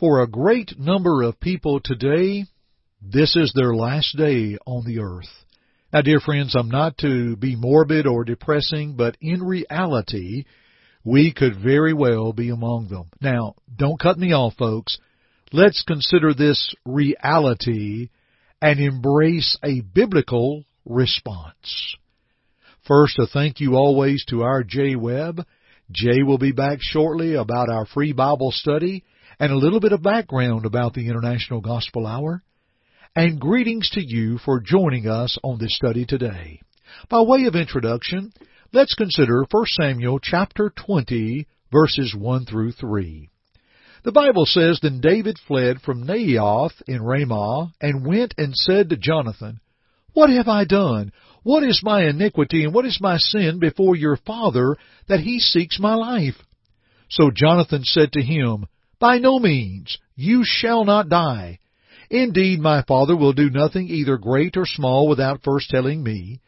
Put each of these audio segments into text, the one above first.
For a great number of people today, this is their last day on the earth. Now, dear friends, I'm not to be morbid or depressing, but in reality, we could very well be among them. Now, don't cut me off, folks. Let's consider this reality and embrace a biblical response. First, a thank you always to our Jay Webb. Jay will be back shortly about our free Bible study and a little bit of background about the International Gospel Hour, and greetings to you for joining us on this study today. By way of introduction, let's consider 1 Samuel chapter 20 verses 1 through 3. The Bible says, Then David fled from Naioth in Ramah, and went and said to Jonathan, What have I done? What is my iniquity, and what is my sin before your father, that he seeks my life? So Jonathan said to him, by no means. You shall not die. Indeed, my father will do nothing either great or small without first telling me.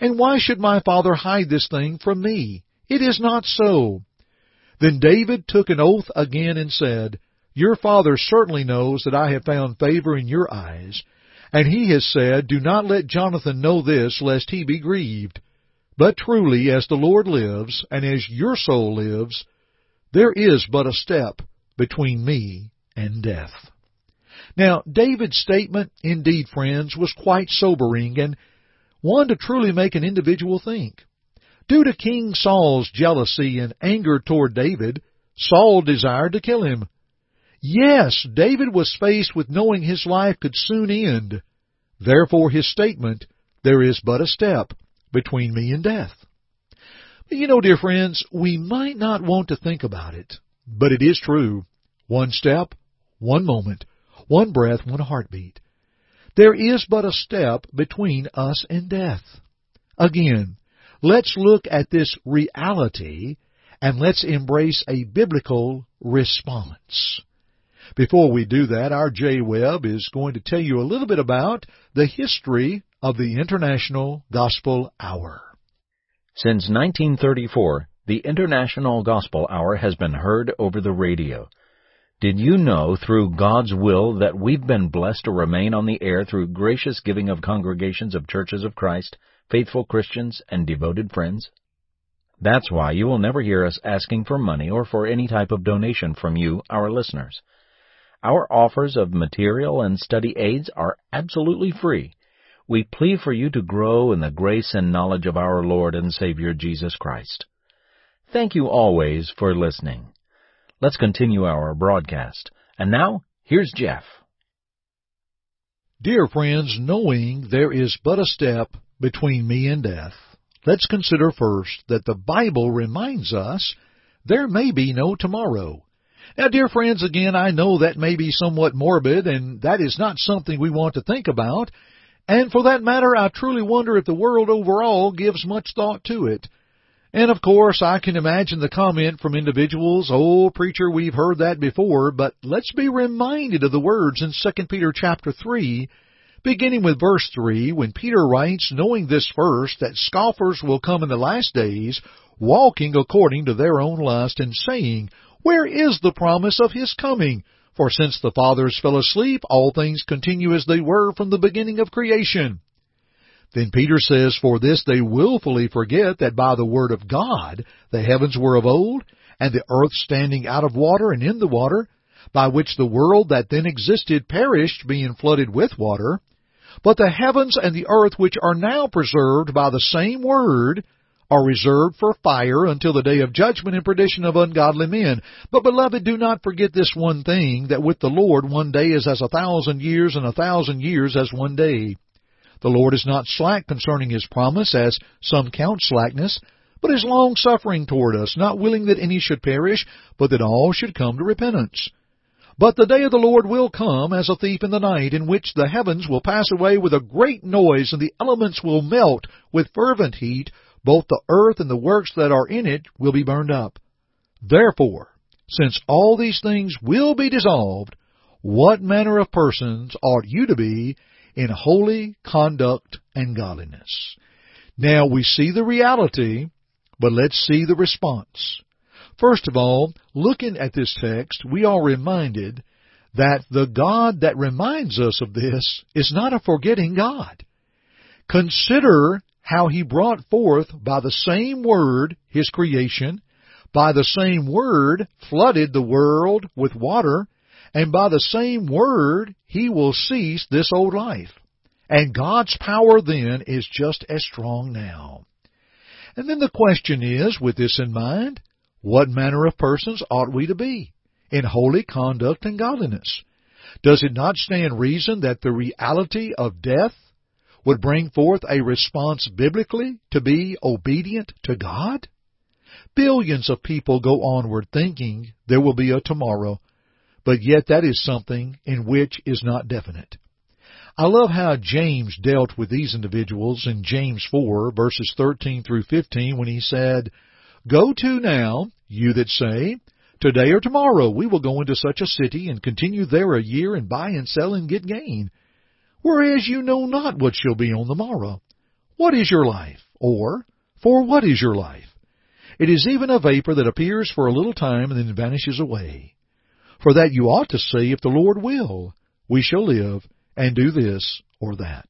And why should my father hide this thing from me? It is not so. Then David took an oath again and said, Your father certainly knows that I have found favor in your eyes. And he has said, Do not let Jonathan know this, lest he be grieved. But truly, as the Lord lives, and as your soul lives, there is but a step between me and death. Now, David's statement, indeed, friends, was quite sobering and one to truly make an individual think. Due to King Saul's jealousy and anger toward David, Saul desired to kill him. Yes, David was faced with knowing his life could soon end. Therefore his statement, there is but a step between me and death. But you know, dear friends, we might not want to think about it, but it is true. One step, one moment, one breath, one heartbeat. There is but a step between us and death. Again, let's look at this reality and let's embrace a biblical response. Before we do that, our Jay Webb is going to tell you a little bit about the history of the International Gospel Hour. Since 1934, the International Gospel Hour has been heard over the radio. Did you know through God's will that we've been blessed to remain on the air through gracious giving of congregations of churches of Christ, faithful Christians, and devoted friends? That's why you will never hear us asking for money or for any type of donation from you, our listeners. Our offers of material and study aids are absolutely free. We plead for you to grow in the grace and knowledge of our Lord and Savior Jesus Christ. Thank you always for listening. Let's continue our broadcast. And now, here's Jeff. Dear friends, knowing there is but a step between me and death, let's consider first that the Bible reminds us there may be no tomorrow. Now, dear friends, again, I know that may be somewhat morbid, and that is not something we want to think about. And for that matter, I truly wonder if the world overall gives much thought to it. And of course, I can imagine the comment from individuals, "Oh, preacher, we've heard that before," but let's be reminded of the words in 2 Peter chapter 3, beginning with verse 3, when Peter writes, knowing this first, that scoffers will come in the last days, walking according to their own lust, and saying, Where is the promise of his coming? For since the fathers fell asleep, all things continue as they were from the beginning of creation. Then Peter says, For this they wilfully forget that by the word of God the heavens were of old, and the earth standing out of water and in the water, by which the world that then existed perished, being flooded with water. But the heavens and the earth which are now preserved by the same word are reserved for fire until the day of judgment and perdition of ungodly men. But beloved, do not forget this one thing, that with the Lord one day is as a thousand years, and a thousand years as one day. The Lord is not slack concerning his promise, as some count slackness, but is long-suffering toward us, not willing that any should perish, but that all should come to repentance. But the day of the Lord will come as a thief in the night, in which the heavens will pass away with a great noise, and the elements will melt with fervent heat, both the earth and the works that are in it will be burned up. Therefore, since all these things will be dissolved, what manner of persons ought you to be in holy conduct and godliness? Now we see the reality, but let's see the response. First of all, looking at this text, we are reminded that the God that reminds us of this is not a forgetting God. Consider how he brought forth by the same word his creation, by the same word flooded the world with water, and by the same word he will cease this old life. And God's power then is just as strong now. And then the question is, with this in mind, what manner of persons ought we to be in holy conduct and godliness? Does it not stand reason that the reality of death would bring forth a response biblically to be obedient to God? Billions of people go onward thinking there will be a tomorrow, but yet that is something in which is not definite. I love how James dealt with these individuals in James 4 verses 13 through 15 when he said, Go to now, you that say, Today or tomorrow we will go into such a city and continue there a year and buy and sell and get gain. Whereas you know not what shall be on the morrow. What is your life? Or, for what is your life? It is even a vapor that appears for a little time and then vanishes away. For that you ought to see if the Lord will, we shall live and do this or that.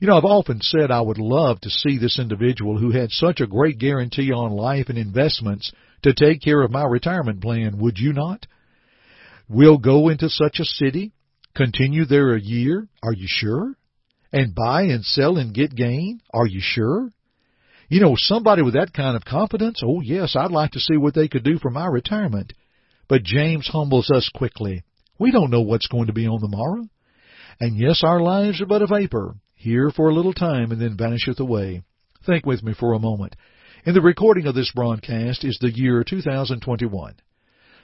You know, I've often said I would love to see this individual who had such a great guarantee on life and investments to take care of my retirement plan, would you not? We'll go into such a city, continue there a year, are you sure? And buy and sell and get gain, are you sure? You know, somebody with that kind of confidence, oh yes, I'd like to see what they could do for my retirement. But James humbles us quickly. We don't know what's going to be on the morrow. And yes, our lives are but a vapor, here for a little time and then vanisheth away. Think with me for a moment. In the recording of this broadcast is the year 2021.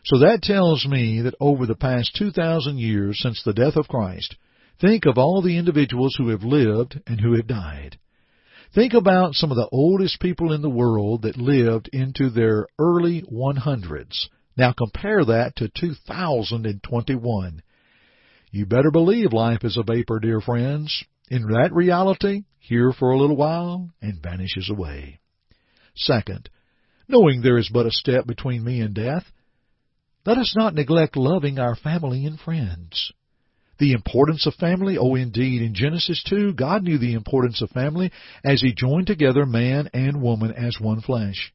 So that tells me that over the past 2,000 years since the death of Christ, think of all the individuals who have lived and who have died. Think about some of the oldest people in the world that lived into their early 100s. Now compare that to 2021. You better believe life is a vapor, dear friends in that reality here for a little while and vanishes away. Second, knowing there is but a step between me and death, let us not neglect loving our family and friends. The importance of family, oh indeed, in Genesis 2, God knew the importance of family as He joined together man and woman as one flesh.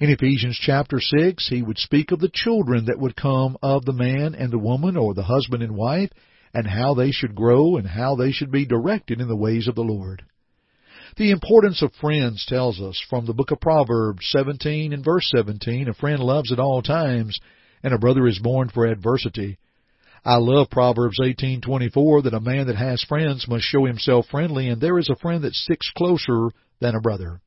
In Ephesians chapter 6, He would speak of the children that would come of the man and the woman, or the husband and wife, and how they should grow and how they should be directed in the ways of the Lord. The importance of friends tells us from the book of Proverbs 17 and verse 17, a friend loves at all times, and a brother is born for adversity. I love Proverbs 18:24 that a man that has friends must show himself friendly and there is a friend that sticks closer than a brother.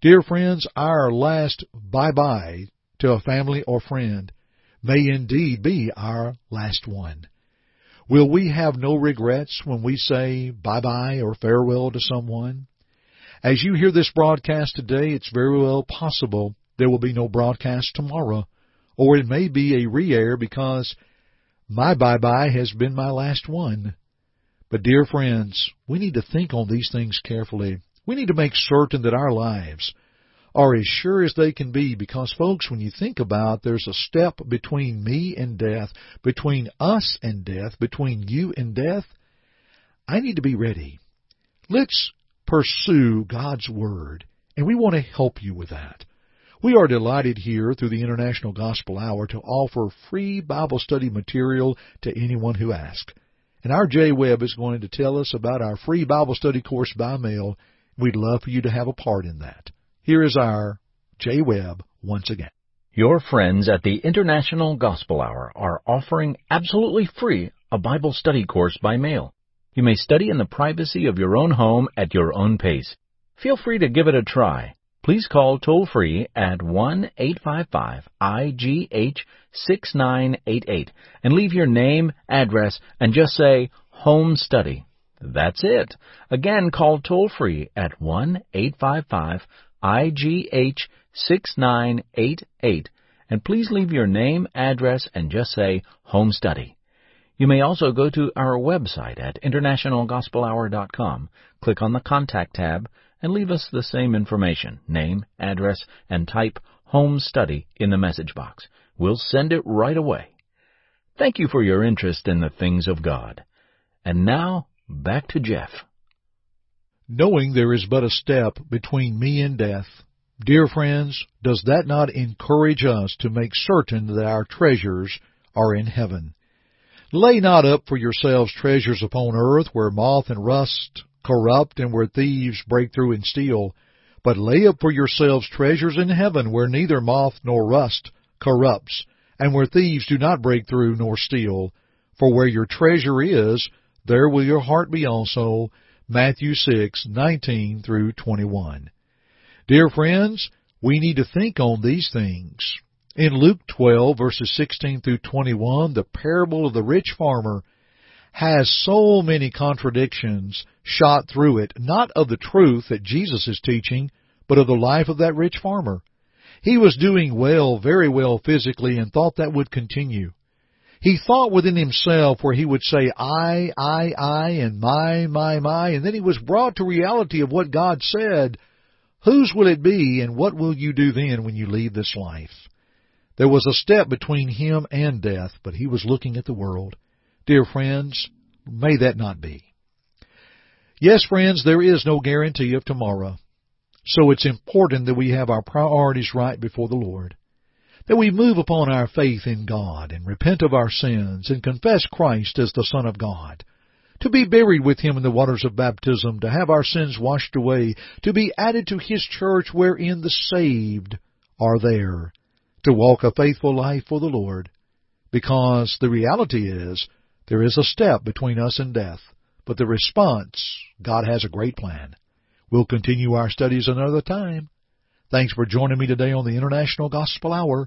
Dear friends, our last bye-bye to a family or friend may indeed be our last one. Will we have no regrets when we say bye-bye or farewell to someone? As you hear this broadcast today, it's very well possible there will be no broadcast tomorrow, or it may be a re-air because my bye-bye has been my last one. But dear friends, we need to think on these things carefully. We need to make certain that our lives are as sure as they can be because folks, when you think about there's a step between me and death, between us and death, between you and death, I need to be ready. Let's pursue God's Word, and we want to help you with that. We are delighted here through the International Gospel Hour to offer free Bible study material to anyone who asks. And our Jay Webb is going to tell us about our free Bible study course by mail. We'd love for you to have a part in that. Here is our Jay Webb once again. Your friends at the International Gospel Hour are offering absolutely free a Bible study course by mail. You may study in the privacy of your own home at your own pace. Feel free to give it a try. please call toll free at 1-855-IGH-6988 and leave your name, address, and just say home study. That's it. Again, call toll free at 1-855-IGH-6988 and please leave your name, address, and just say home study. You may also go to our website at internationalgospelhour.com, click on the Contact tab, and leave us the same information, name, address, and type Home Study in the message box. We'll send it right away. Thank you for your interest in the things of God. And now, back to Jeff. Knowing there is but a step between me and death, dear friends, does that not encourage us to make certain that our treasures are in heaven? Lay not up for yourselves treasures upon earth where moth and rust corrupt and where thieves break through and steal. But lay up for yourselves treasures in heaven where neither moth nor rust corrupts, and where thieves do not break through nor steal. For where your treasure is, there will your heart be also. Matthew 6:19 through 21. Dear friends, we need to think on these things. In Luke 12 verses 16 through 21, the parable of the rich farmer has so many contradictions shot through it, not of the truth that Jesus is teaching, but of the life of that rich farmer. He was doing well, very well physically, and thought that would continue. He thought within himself where he would say, I, I, I, and my, my, my, and then he was brought to reality of what God said. Whose will it be, and what will you do then when you leave this life? There was a step between him and death, but he was looking at the world. Dear friends, may that not be. Yes, friends, there is no guarantee of tomorrow. So it's important that we have our priorities right before the Lord. That we move upon our faith in God and repent of our sins and confess Christ as the Son of God. To be buried with Him in the waters of baptism, to have our sins washed away, to be added to His church wherein the saved are there, to walk a faithful life for the Lord. Because the reality is, there is a step between us and death, but the response, God has a great plan. We'll continue our studies another time. Thanks for joining me today on the International Gospel Hour.